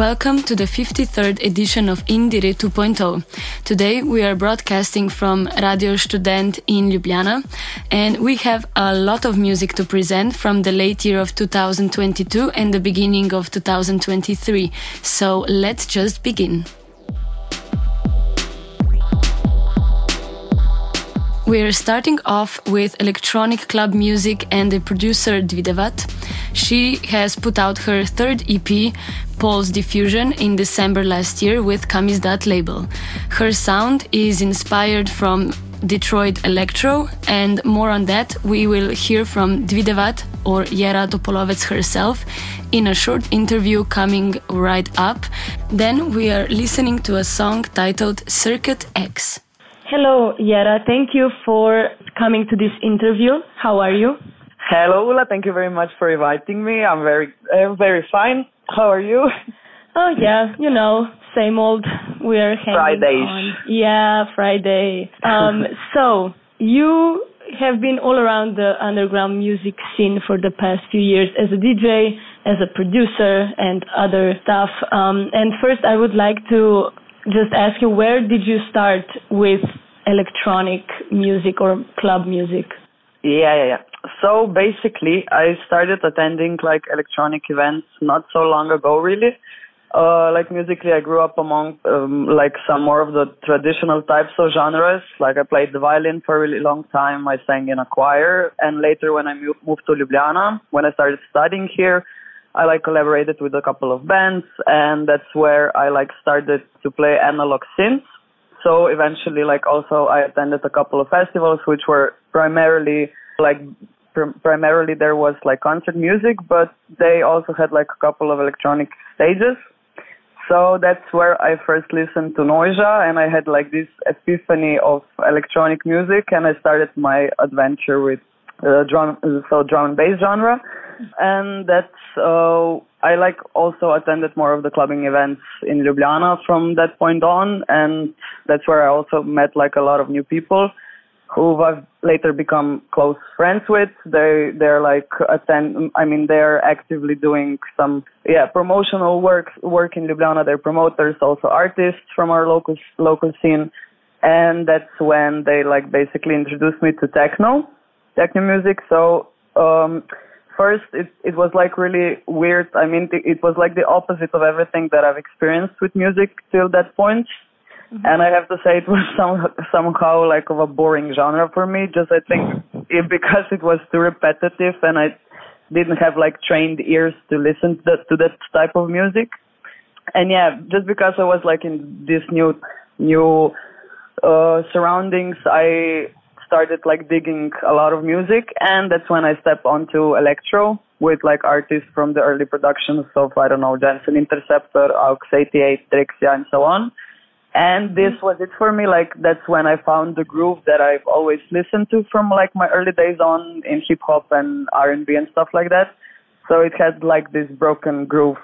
Welcome to the 53rd edition of Indiere 2.0. Today we are broadcasting from Radio Student in Ljubljana and we have a lot of music to present from the late year of 2022 and the beginning of 2023. So let's just begin. We're starting off with electronic club music and the producer Dvidevat. She has put out her third EP, Pulse Diffusion, in December last year with Kamizdat label. Her sound is inspired from Detroit electro, and more on that we will hear from Dvidevat or Yera Topolovets herself in a short interview coming right up. Then we are listening to a song titled Circuit X. Hello, Yara. Thank you for coming to this interview. How are you? Hello, Ula. Thank you very much for inviting me. I'm very, uh, very fine. How are you? Oh yeah, you know, same old. We're hanging Fridays. on. Yeah, Friday. Um, so you have been all around the underground music scene for the past few years as a DJ, as a producer, and other stuff. Um, and first, I would like to just ask you, where did you start with electronic music or club music? Yeah, yeah, yeah. So basically, I started attending like electronic events not so long ago, really. Uh, like musically, I grew up among um, like some more of the traditional types of genres. Like I played the violin for a really long time. I sang in a choir, and later when I moved, moved to Ljubljana, when I started studying here, I like collaborated with a couple of bands, and that's where I like started to play analog synths. So eventually, like also I attended a couple of festivals, which were primarily like pr- primarily there was like concert music, but they also had like a couple of electronic stages. So that's where I first listened to Noisia, and I had like this epiphany of electronic music, and I started my adventure with uh, drum, so drum and bass genre, and that's uh, I like also attended more of the clubbing events in Ljubljana from that point on, and that's where I also met like a lot of new people who I've later become close friends with. They they're like attend. I mean, they're actively doing some yeah promotional work work in Ljubljana. They're promoters, also artists from our local local scene, and that's when they like basically introduced me to techno, techno music. So. um First, it it was like really weird. I mean, it was like the opposite of everything that I've experienced with music till that point. Mm-hmm. And I have to say it was some, somehow like of a boring genre for me. Just I think it, because it was too repetitive and I didn't have like trained ears to listen to that, to that type of music. And yeah, just because I was like in this new new uh surroundings, I started like digging a lot of music and that's when I stepped onto electro with like artists from the early productions of I don't know Jensen Interceptor, Aux 88, Drexciya and so on. And this was it for me. Like that's when I found the groove that I've always listened to from like my early days on in hip hop and R and B and stuff like that. So it had like this broken groove.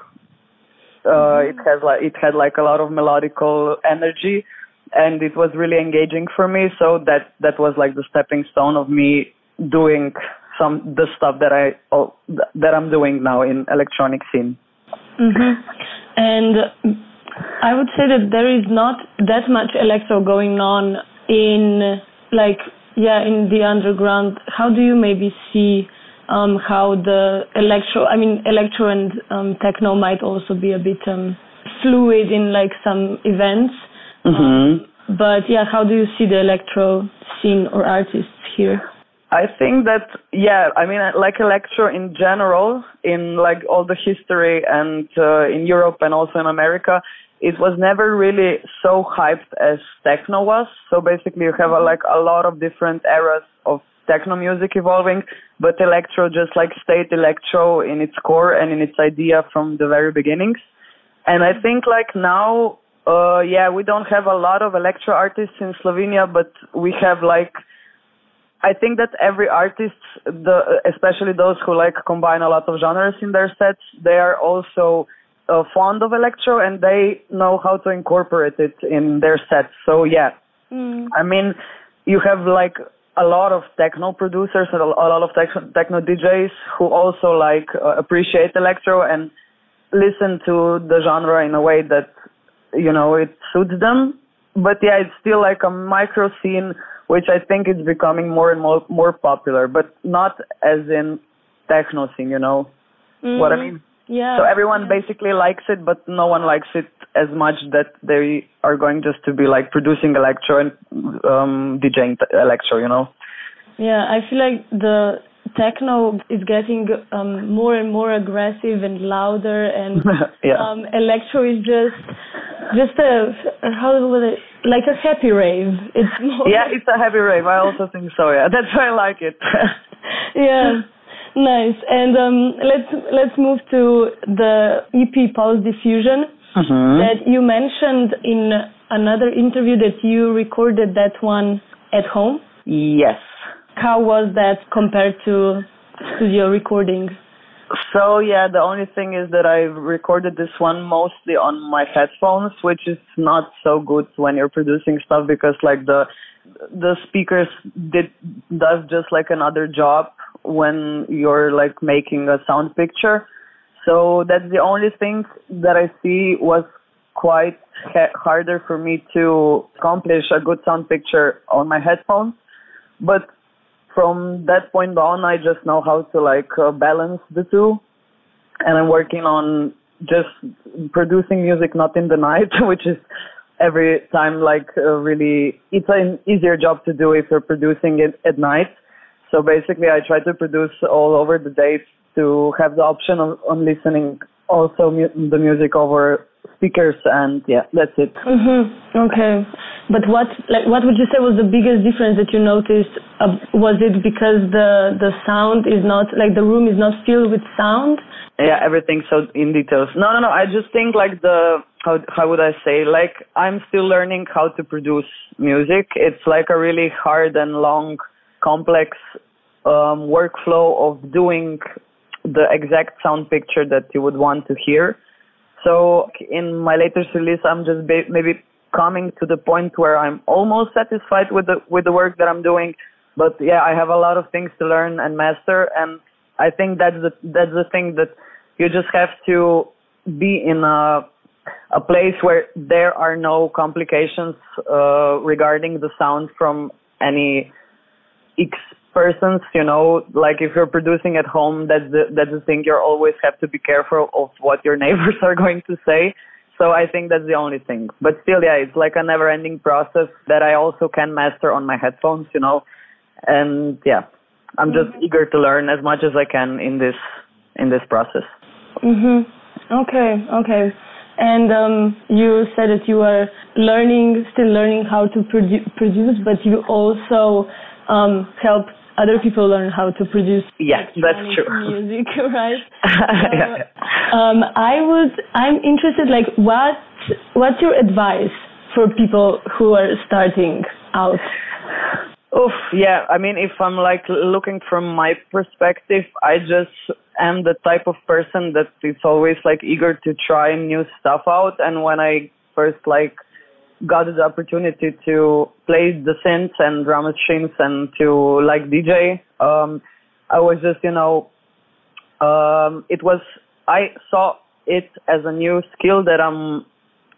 Uh, it has like it had like a lot of melodical energy, and it was really engaging for me. So that that was like the stepping stone of me doing some the stuff that I oh, that I'm doing now in electronic scene. Mm-hmm. And I would say that there is not that much electro going on in like yeah in the underground. How do you maybe see um, how the electro? I mean, electro and um, techno might also be a bit um, fluid in like some events. Mm-hmm. but yeah, how do you see the electro scene or artists here? I think that yeah, I mean like electro in general, in like all the history and uh, in Europe and also in America, it was never really so hyped as techno was. So basically, you have a, like a lot of different eras of techno music evolving, but electro just like stayed electro in its core and in its idea from the very beginnings. And I think like now, uh, yeah, we don't have a lot of electro artists in Slovenia, but we have like I think that every artist, the especially those who like combine a lot of genres in their sets, they are also uh, fond of electro and they know how to incorporate it in their sets. So yeah, mm. I mean, you have like a lot of techno producers and a lot of techno, techno DJs who also like uh, appreciate electro and listen to the genre in a way that you know it suits them. But yeah, it's still like a micro scene which I think is becoming more and more more popular, but not as in techno scene. You know mm. what I mean? Yeah. So everyone yeah. basically likes it, but no one likes it as much that they are going just to be like producing electro and um, DJing electro, you know. Yeah, I feel like the techno is getting um, more and more aggressive and louder, and yeah. um, electro is just just a how would it like a happy rave. It's more yeah, it's a happy rave. I also think so. Yeah, that's why I like it. yeah. Nice. And um, let's let's move to the EP Pulse Diffusion mm-hmm. that you mentioned in another interview that you recorded that one at home. Yes. How was that compared to studio recording? So yeah, the only thing is that I recorded this one mostly on my headphones, which is not so good when you're producing stuff because like the the speakers did does just like another job when you're like making a sound picture. So that's the only thing that I see was quite ha- harder for me to accomplish a good sound picture on my headphones. But from that point on, I just know how to like uh, balance the two. And I'm working on just producing music not in the night, which is every time like uh, really, it's an easier job to do if you're producing it at night so basically, I try to produce all over the day to have the option of on listening also mu- the music over speakers, and yeah, that's it. Mm-hmm. Okay, but what like what would you say was the biggest difference that you noticed? Uh, was it because the the sound is not like the room is not filled with sound? Yeah, everything so in details. No, no, no. I just think like the how how would I say? Like I'm still learning how to produce music. It's like a really hard and long complex um, workflow of doing the exact sound picture that you would want to hear. So in my latest release, I'm just ba- maybe coming to the point where I'm almost satisfied with the with the work that I'm doing. But yeah, I have a lot of things to learn and master, and I think that's the that's the thing that you just have to be in a a place where there are no complications uh, regarding the sound from any persons, you know, like if you're producing at home, that's the that's the thing. You always have to be careful of what your neighbors are going to say. So I think that's the only thing. But still, yeah, it's like a never-ending process that I also can master on my headphones, you know. And yeah, I'm just mm-hmm. eager to learn as much as I can in this in this process. Mhm. Okay. Okay. And um, you said that you are learning, still learning how to produ- produce, but you also um, help other people learn how to produce yeah that's true music right so, yeah. um, i would i'm interested like what what's your advice for people who are starting out Oof, yeah. I mean, if I'm like looking from my perspective, I just am the type of person that is always like eager to try new stuff out. And when I first like got the opportunity to play the synths and drum machines and to like DJ. Um, I was just, you know, um, it was, I saw it as a new skill that I'm,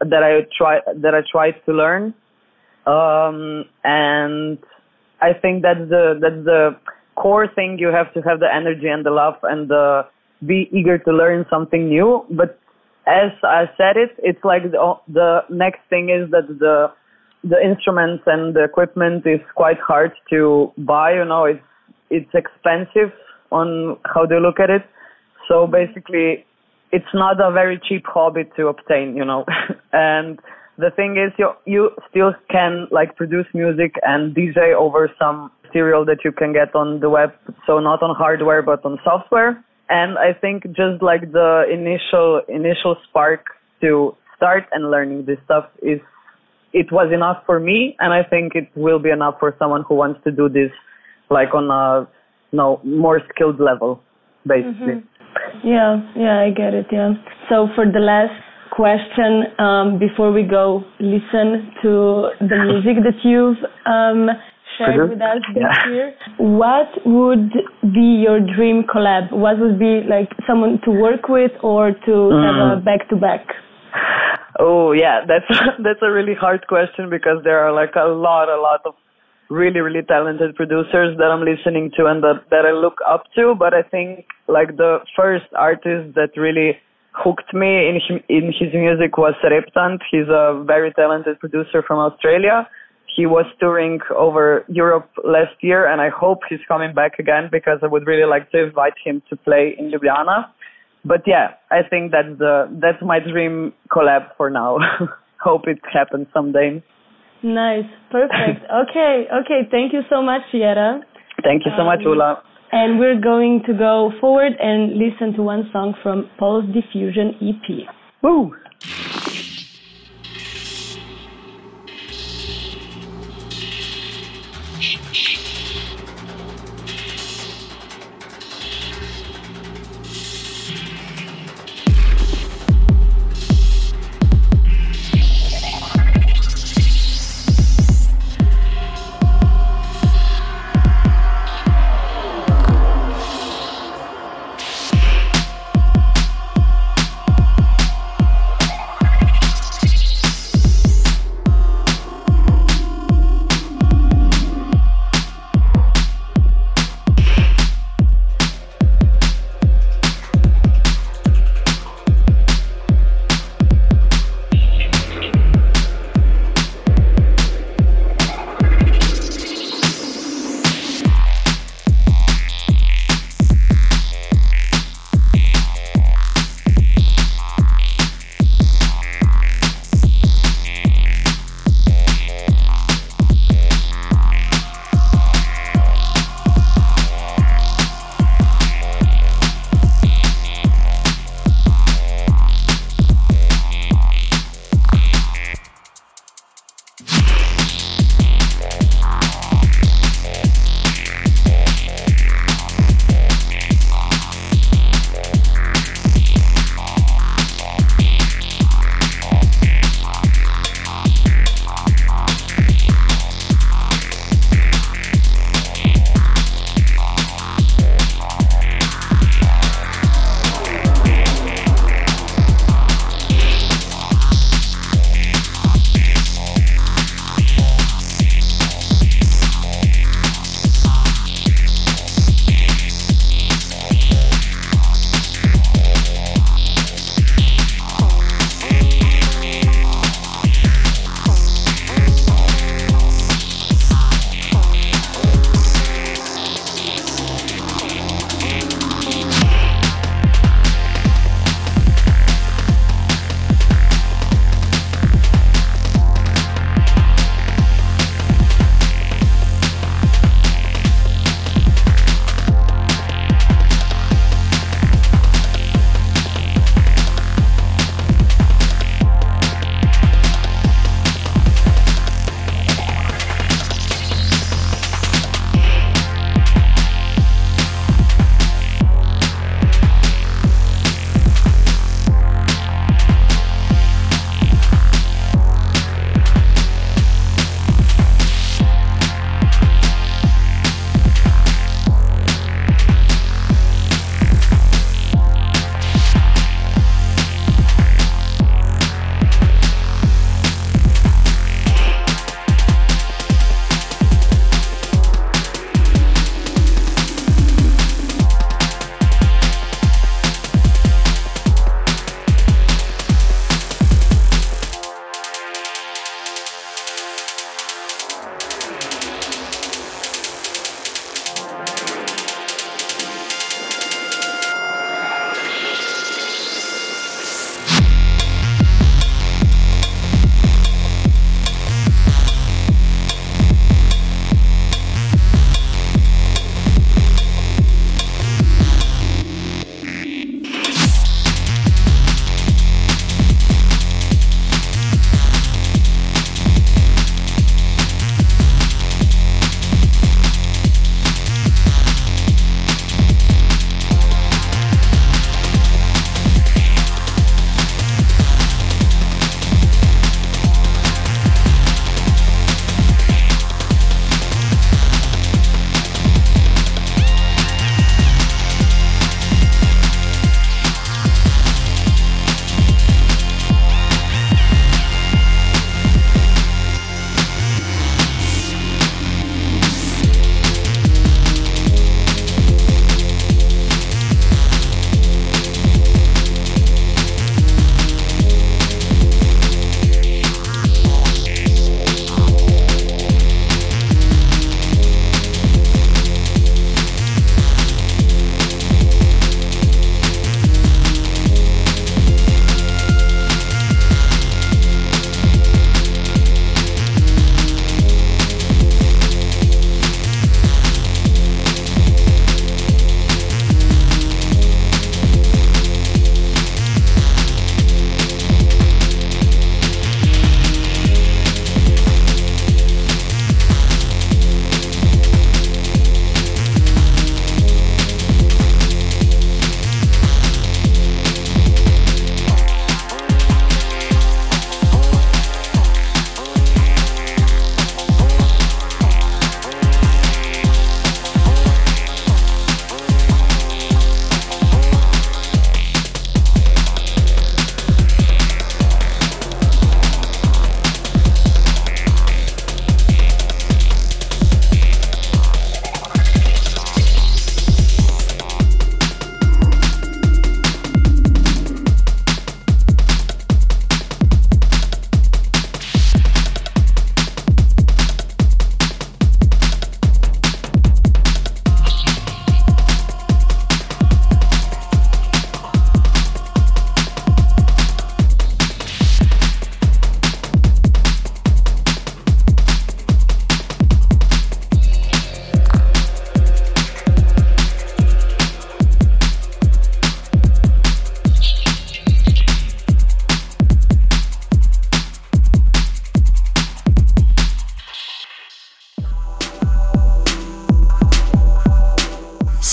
that I try, that I tried to learn. Um, and I think that's the, that's the core thing. You have to have the energy and the love and the, be eager to learn something new, but as I said it, it's like the, the next thing is that the the instruments and the equipment is quite hard to buy. You know, it's it's expensive on how they look at it. So basically, it's not a very cheap hobby to obtain. You know, and the thing is, you you still can like produce music and DJ over some material that you can get on the web. So not on hardware, but on software and I think just like the initial initial spark to start and learning this stuff is it was enough for me and I think it will be enough for someone who wants to do this like on a no more skilled level, basically. Mm-hmm. Yeah, yeah, I get it. Yeah. So for the last question, um, before we go listen to the music that you've um, shared with us this yeah. year, what would be your dream collab? What would be like someone to work with or to mm. have a back to back? Oh yeah, that's that's a really hard question because there are like a lot, a lot of really, really talented producers that I'm listening to and that that I look up to. But I think like the first artist that really hooked me in his, in his music was Reptant. He's a very talented producer from Australia. He was touring over Europe last year, and I hope he's coming back again because I would really like to invite him to play in Ljubljana but yeah, I think that's the that's my dream collab for now. Hope it happens someday. Nice, perfect. okay, okay. Thank you so much, Yera. Thank you so um, much, Ula. And we're going to go forward and listen to one song from Pulse Diffusion EP. Woo!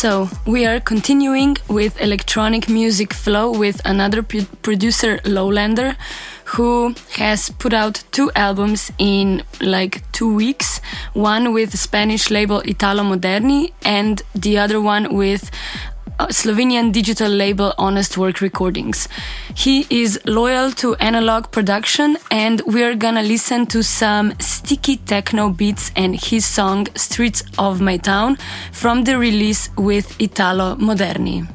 So, we are continuing with electronic music flow with another producer, Lowlander, who has put out two albums in like two weeks. One with Spanish label Italo Moderni, and the other one with Uh, Slovenian digital label Honest Work Recordings. He is loyal to analog production, and we're gonna listen to some sticky techno beats and his song Streets of My Town from the release with Italo Moderni.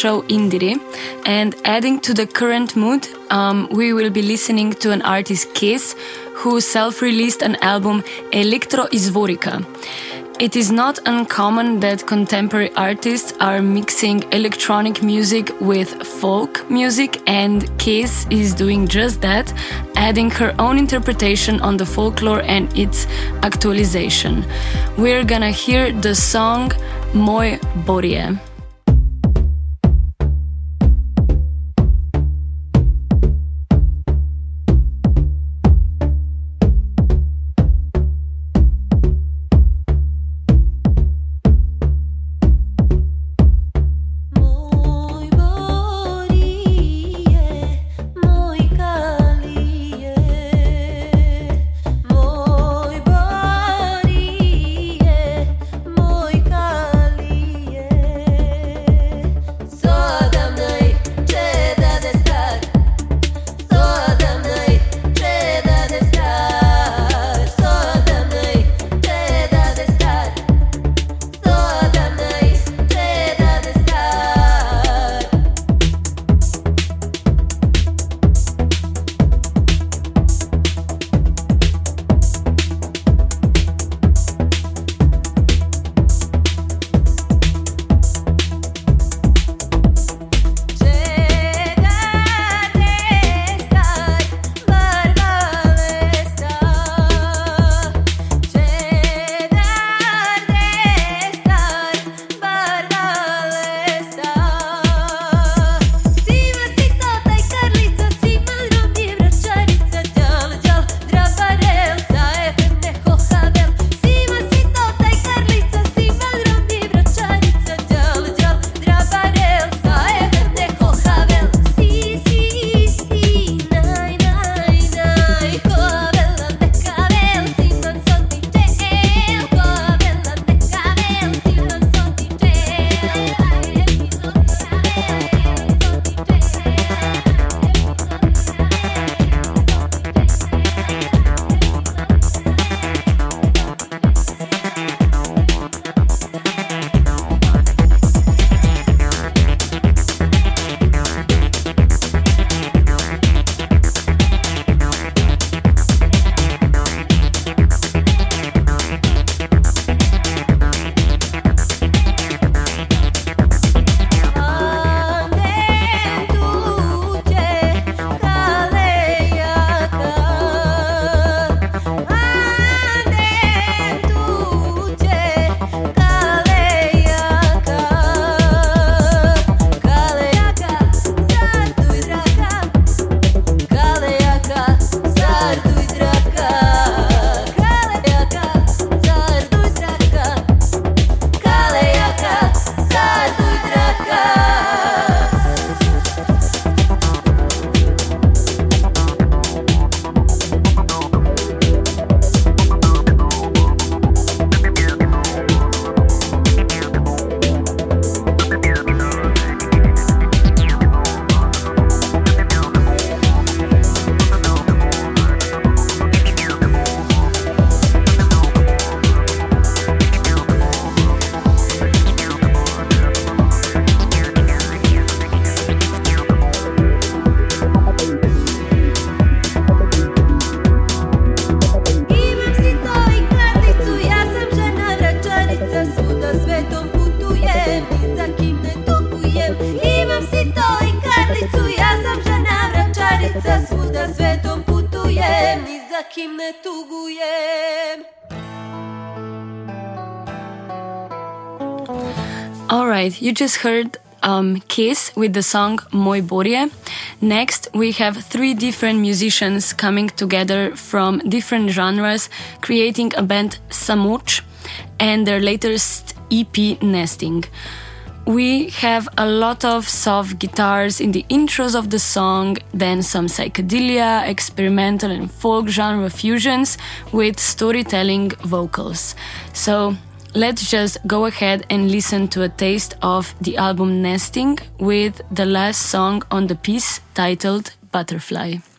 Show Indiere, and adding to the current mood, um, we will be listening to an artist Kezz, who self released an album Electro Izvorika. It is not uncommon that contemporary artists are mixing electronic music with folk music, and Kezz is doing just that, adding her own interpretation on the folklore and its actualization. We're gonna hear the song Moj Borje. You just heard um, Kezz with the song Moj Borje. Next, we have three different musicians coming together from different genres, creating a band Samoč and their latest EP Nesting. We have a lot of soft guitars in the intros of the song, then some psychedelia, experimental, and folk genre fusions with storytelling vocals. So, let's just go ahead and listen to a taste of the album Nesting with the last song on the piece titled Butterfly.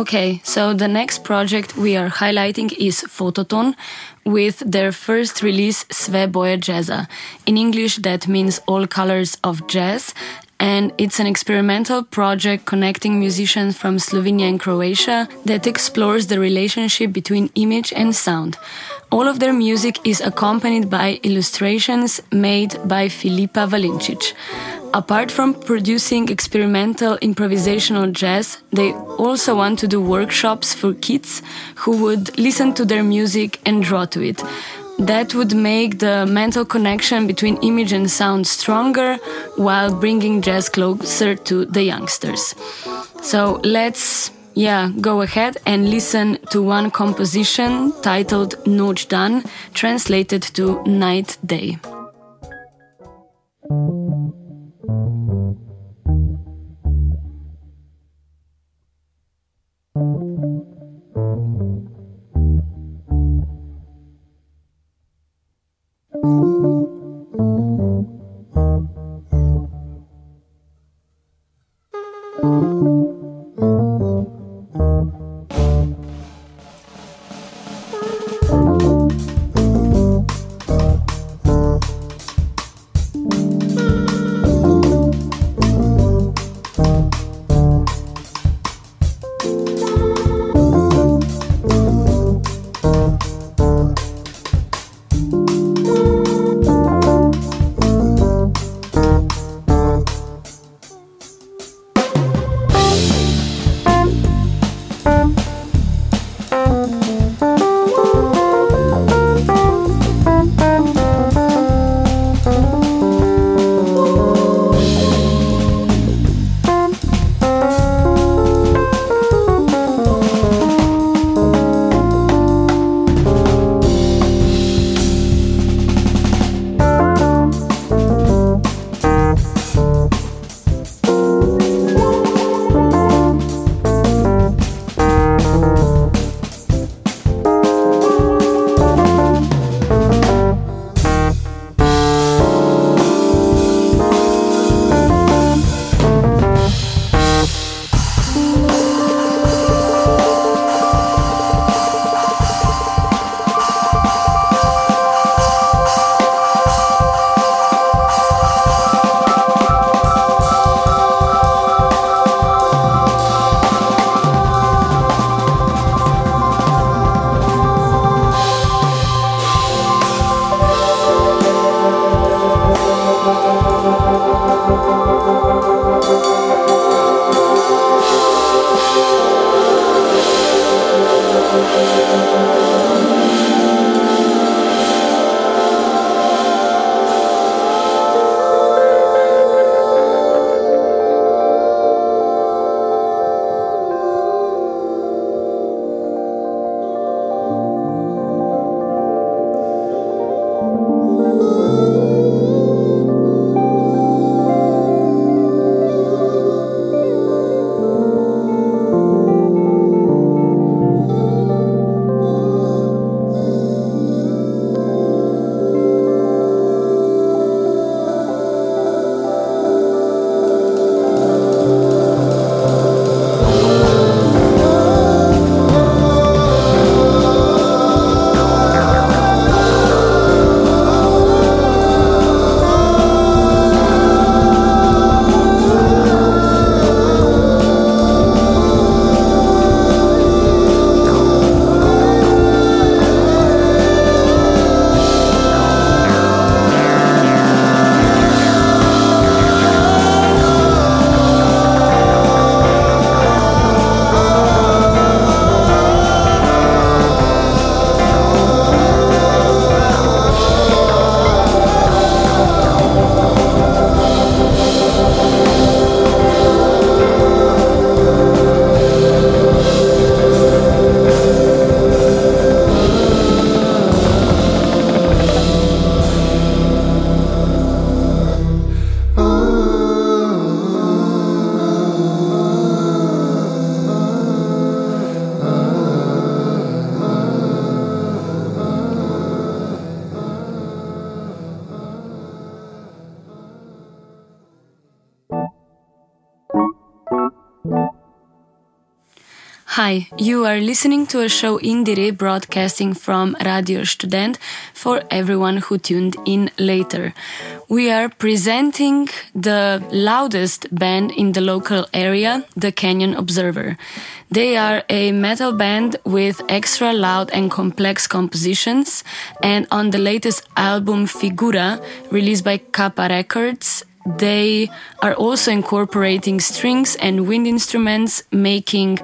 Okay, so the next project we are highlighting is Fototon with their first release Sve boje jazza. In English, that means all colors of jazz. And it's an experimental project connecting musicians from Slovenia and Croatia that explores the relationship between image and sound. All of their music is accompanied by illustrations made by Filipa Valincic. Apart from producing experimental improvisational jazz, they also want to do workshops for kids who would listen to their music and draw to it. That would make the mental connection between image and sound stronger while bringing jazz closer to the youngsters. So let's yeah, go ahead and listen to one composition titled Noč dan, translated to Night Day. Hi, you are listening to a show Indiere broadcasting from Radio Student for everyone who tuned in later. We are presenting the loudest band in the local area, the Canyon Observer. They are a metal band with extra loud and complex compositions, and on the latest album Figura, released by Kappa Records, they are also incorporating strings and wind instruments, making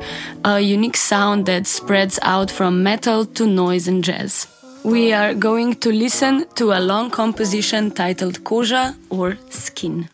a unique sound that spreads out from metal to noise and jazz. We are going to listen to a long composition titled Koja or Skin.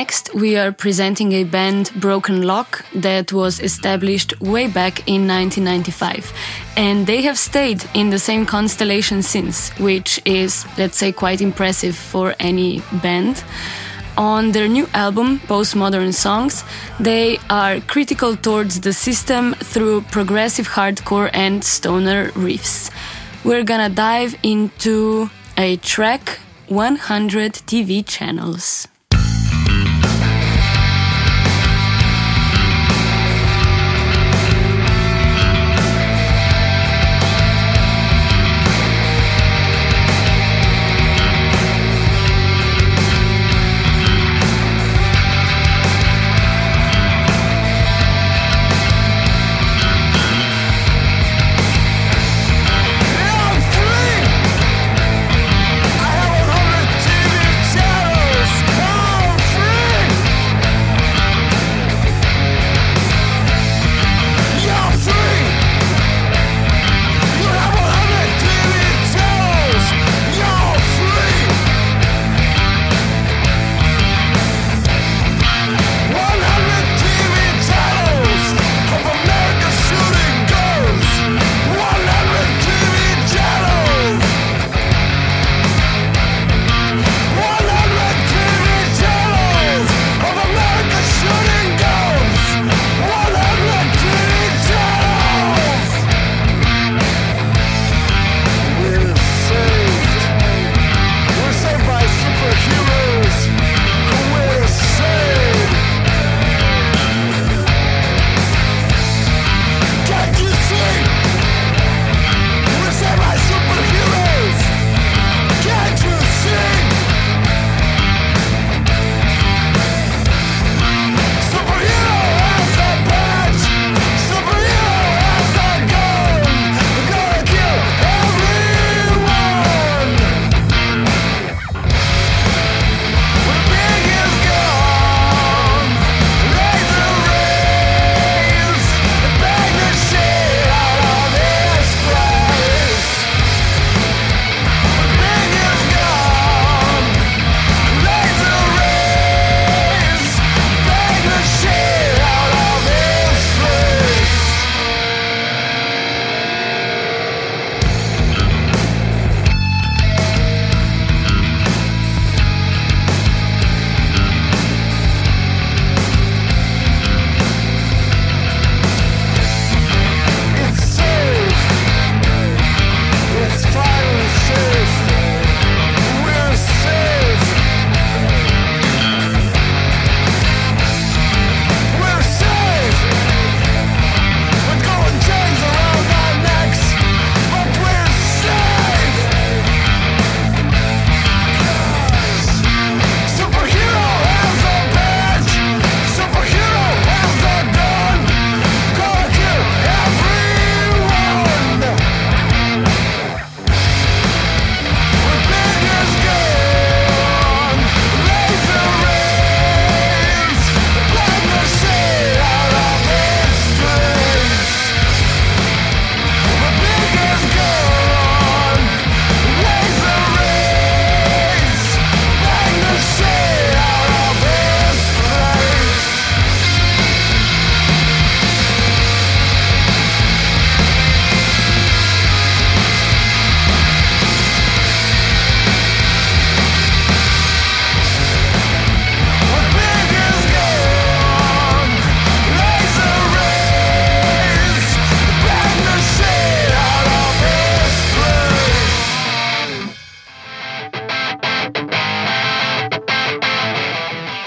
Next, we are presenting a band, Broken Lock, that was established way back in 1995. And they have stayed in the same constellation since, which is, let's say, quite impressive for any band. On their new album, Postmodern Songs, they are critical towards the system through progressive hardcore and stoner riffs. We're gonna dive into a track 100 TV channels.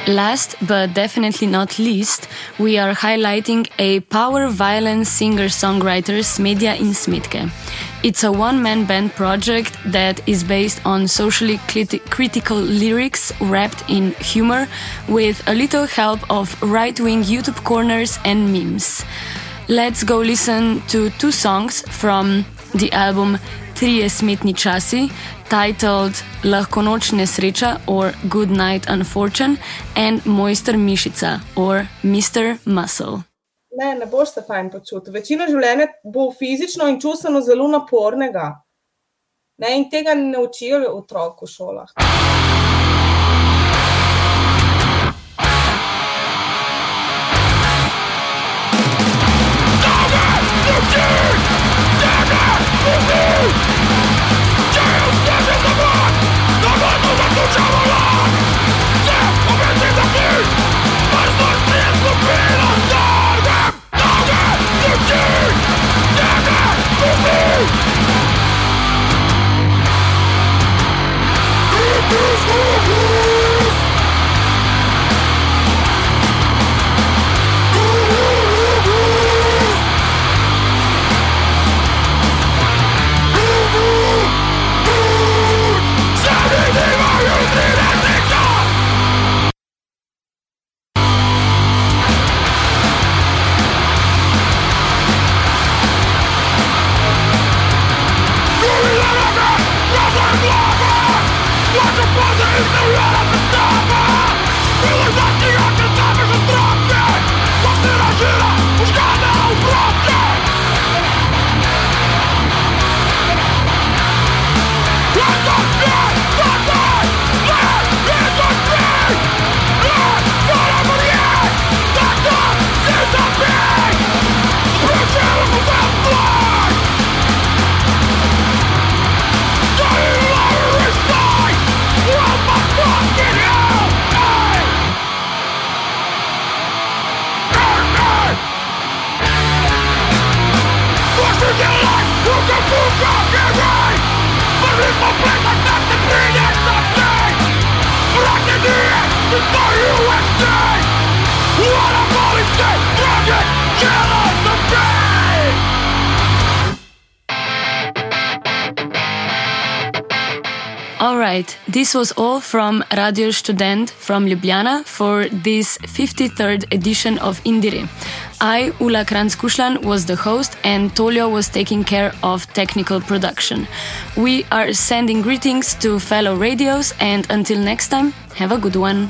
Last but definitely not least, we are highlighting a power violence singer songwriter in Smitke. It's a one man band project that is based on socially critical lyrics wrapped in humor with a little help of right wing YouTube corners and memes. Let's go listen to two songs from the album Trije smetni časi, titled Lahko noč nesreča or Good Night Unfortune and Mojster Mišica or Mr. Muscle. Ne, ne boš se fajn počutil. Večina življenja bo fizično in čustveno zelo napornega. Ne, in tega ne učijo otrok v šolah. trouble. Right, this was all from Radio Student from Ljubljana for this 53rd edition of Indiere. I, Ula Kranz-Kušlan, was the host and Tolio was taking care of technical production. We are sending greetings to fellow radios and until next time, have a good one.